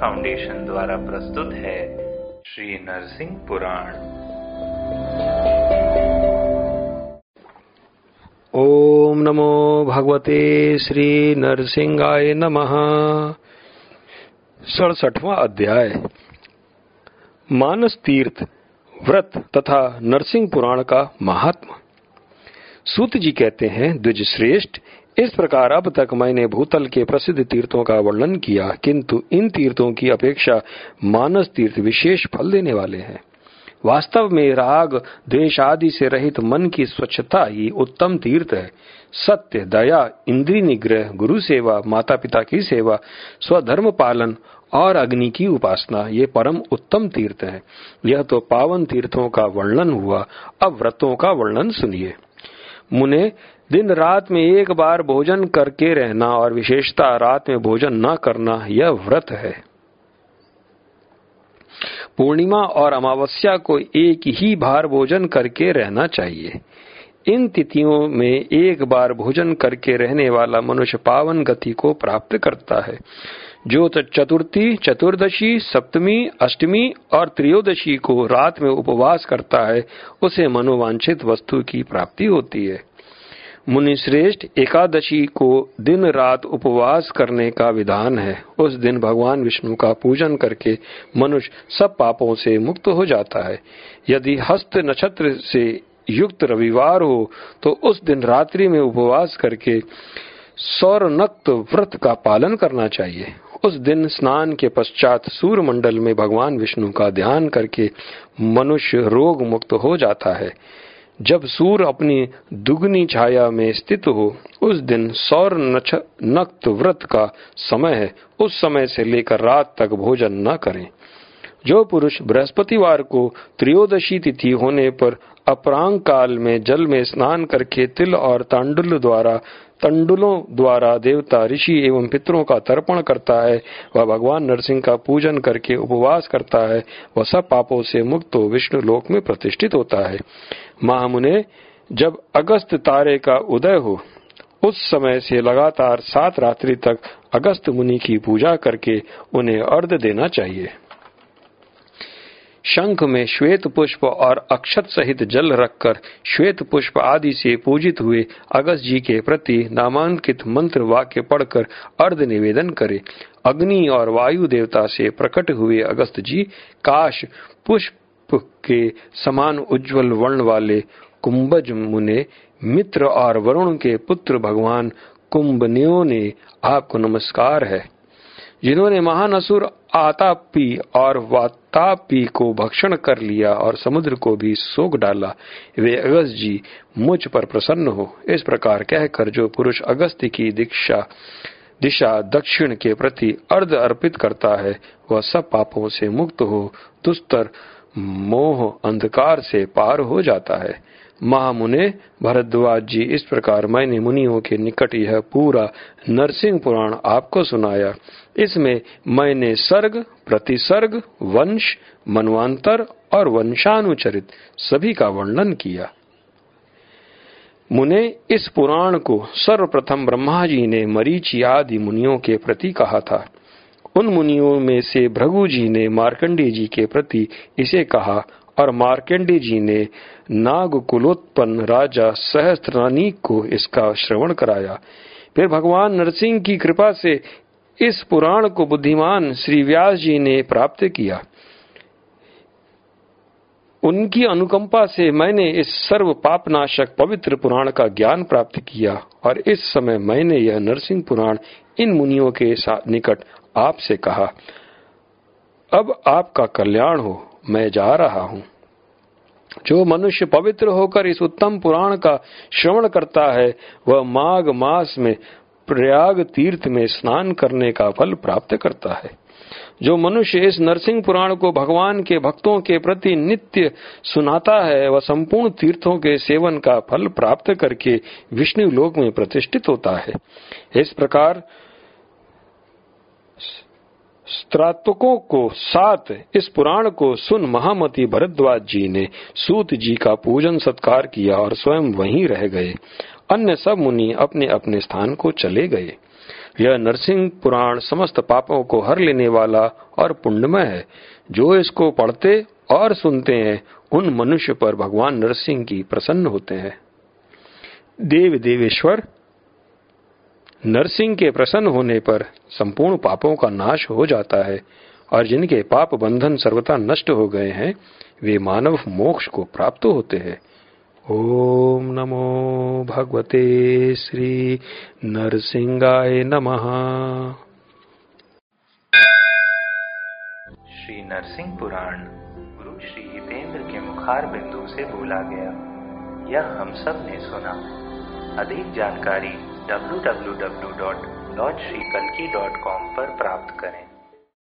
Foundation द्वारा प्रस्तुत है श्री नरसिंह पुराण। ओम नमो भगवते श्री नरसिंहाय नमः। सड़सठवा अध्याय। मानस तीर्थ, व्रत तथा नरसिंह पुराण का महात्मा। सूत जी कहते हैं द्विज श्रेष्ठ इस प्रकार अब तक मैंने भूतल के प्रसिद्ध तीर्थों का वर्णन किया, किंतु इन तीर्थों की अपेक्षा मानस तीर्थ विशेष फल देने वाले हैं। वास्तव में राग, द्वेष आदि से रहित मन की स्वच्छता ही उत्तम तीर्थ है। सत्य, दया इंद्री निग्रह, गुरु सेवा माता पिता की सेवा, स्वधर्म पालन और अग्नि की उपासना, ये परम उत्तम तीर्थ है। यह तो पावन तीर्थों का वर्णन हुआ। अब व्रतों का वर्णन सुनिए। मुने, दिन रात में एक बार भोजन करके रहना और विशेषता रात में भोजन न करना, यह व्रत है। पूर्णिमा और अमावस्या को एक ही बार भोजन करके रहना चाहिए। इन तिथियों में एक बार भोजन करके रहने वाला मनुष्य पावन गति को प्राप्त करता है। जो चतुर्थी, चतुर्दशी, सप्तमी, अष्टमी और त्रयोदशी को रात में उपवास करता है, उसे मनोवांछित वस्तु की प्राप्ति होती है। मुनि श्रेष्ठ एकादशी को दिन रात उपवास करने का विधान है। उस दिन भगवान विष्णु का पूजन करके मनुष्य सब पापों से मुक्त हो जाता है। यदि हस्त नक्षत्र से युक्त रविवार हो तो उस दिन रात्रि में उपवास करके सौरनक्त व्रत का पालन करना चाहिए। उस दिन स्नान के पश्चात सूर्य मंडल में भगवान विष्णु का ध्यान करके मनुष्य रोग मुक्त हो जाता है। जब सूर्य अपनी दुगनी छाया में स्थित हो, उस दिन सौर नक्त व्रत का समय है। उस समय से लेकर रात तक भोजन न करें। जो पुरुष बृहस्पतिवार को त्रयोदशी तिथि होने पर अपरांग काल में जल में स्नान करके तिल और तांडुल द्वारा तंडुलों द्वारा देवता, ऋषि एवं पितरों का तर्पण करता है। वह भगवान नरसिंह का पूजन करके उपवास करता है। वह सब पापों से मुक्त हो विष्णु लोक में प्रतिष्ठित होता है। महामुने, जब अगस्त तारे का उदय हो, उस समय से लगातार सात रात्रि तक अगस्त मुनि की पूजा करके उन्हें अर्ध देना चाहिए। शंख में श्वेत पुष्प और अक्षत सहित जल रखकर श्वेत पुष्प आदि से पूजित हुए अगस्त जी के प्रति नामांकित मंत्र वाक्य पढ़कर अर्ध निवेदन करे। अग्नि और वायु देवता से प्रकट हुए अगस्त जी, काश पुष्प के समान उज्जवल वर्ण वाले कुंभज मुने, मित्र और वरुण के पुत्र भगवान कुंभनियों ने आपको नमस्कार है। जिन्होंने महान असुर आतापी और वातापी को भक्षण कर लिया और समुद्र को भी सोख डाला, वे अगस्त जी मुझ पर प्रसन्न हो। इस प्रकार कहकर जो पुरुष अगस्त की दीक्षा, दिशा दक्षिण के प्रति अर्ध अर्पित करता है, वह सब पापों से मुक्त हो, दुस्तर मोह अंधकार से पार हो जाता है। महामुने भरद्वाज जी इस प्रकार मैंने मुनियों के निकट यह पूरा नरसिंह पुराण आपको सुनाया। इसमें मैंने सर्ग, प्रतिसर्ग, वंश, मनवांतर और वंशानुचरित सभी का वर्णन किया। मुने, इस पुराण को सर्वप्रथम ब्रह्मा जी ने मरीचि आदि मुनियों के प्रति कहा था। उन मुनियों में से भृगु जी ने मार्कंडी जी के प्रति इसे कहा और मार्कंडी जी ने नाग कुलोत्पन्न राजा सहस्त्रनानीक को इसका श्रवण कराया। फिर भगवान नरसिंह की कृपा से इस पुराण को बुद्धिमान श्री व्यास जी ने प्राप्त किया। उनकी अनुकंपा से मैंने इस सर्व पापनाशक पवित्र पुराण का ज्ञान प्राप्त किया और इस समय मैंने यह नरसिंह पुराण इन मुनियों के निकट आपसे कहा। अब आपका कल्याण हो। मैं जा रहा हूँ। जो मनुष्य पवित्र होकर इस उत्तम पुराण का श्रवण करता है, वह माघ मास में प्रयाग तीर्थ में स्नान करने का फल प्राप्त करता है। जो मनुष्य इस नरसिंह पुराण को भगवान के भक्तों के प्रति नित्य सुनाता है, वह संपूर्ण तीर्थों के सेवन का फल प्राप्त करके विष्णु लोक में प्रतिष्ठित होता है। इस प्रकार स्त्रातकों को साथ, इस पुराण को सुन महामती भरद्वाज जी ने सूत जी का पूजन सत्कार किया और स्वयं वहीं रह गए। अन्य सब मुनि अपने अपने स्थान को चले गए। यह नरसिंह पुराण समस्त पापों को हर लेने वाला और पुण्यमय है। जो इसको पढ़ते और सुनते हैं, उन मनुष्य पर भगवान नरसिंह की प्रसन्न होते हैं। देव देवेश्वर नरसिंह के प्रसन्न होने पर संपूर्ण पापों का नाश हो जाता है और जिनके पाप बंधन सर्वथा नष्ट हो गए हैं, वे मानव मोक्ष को प्राप्त होते हैं। ओम नमो भगवते श्री नरसिंहाय नमः। श्री नरसिंह पुराण, गुरु श्री हितेंद्र के मुखार बिंदु से बोला गया। यह हम सबने सुना। अधिक जानकारी www.lordshrikalki.com पर प्राप्त करें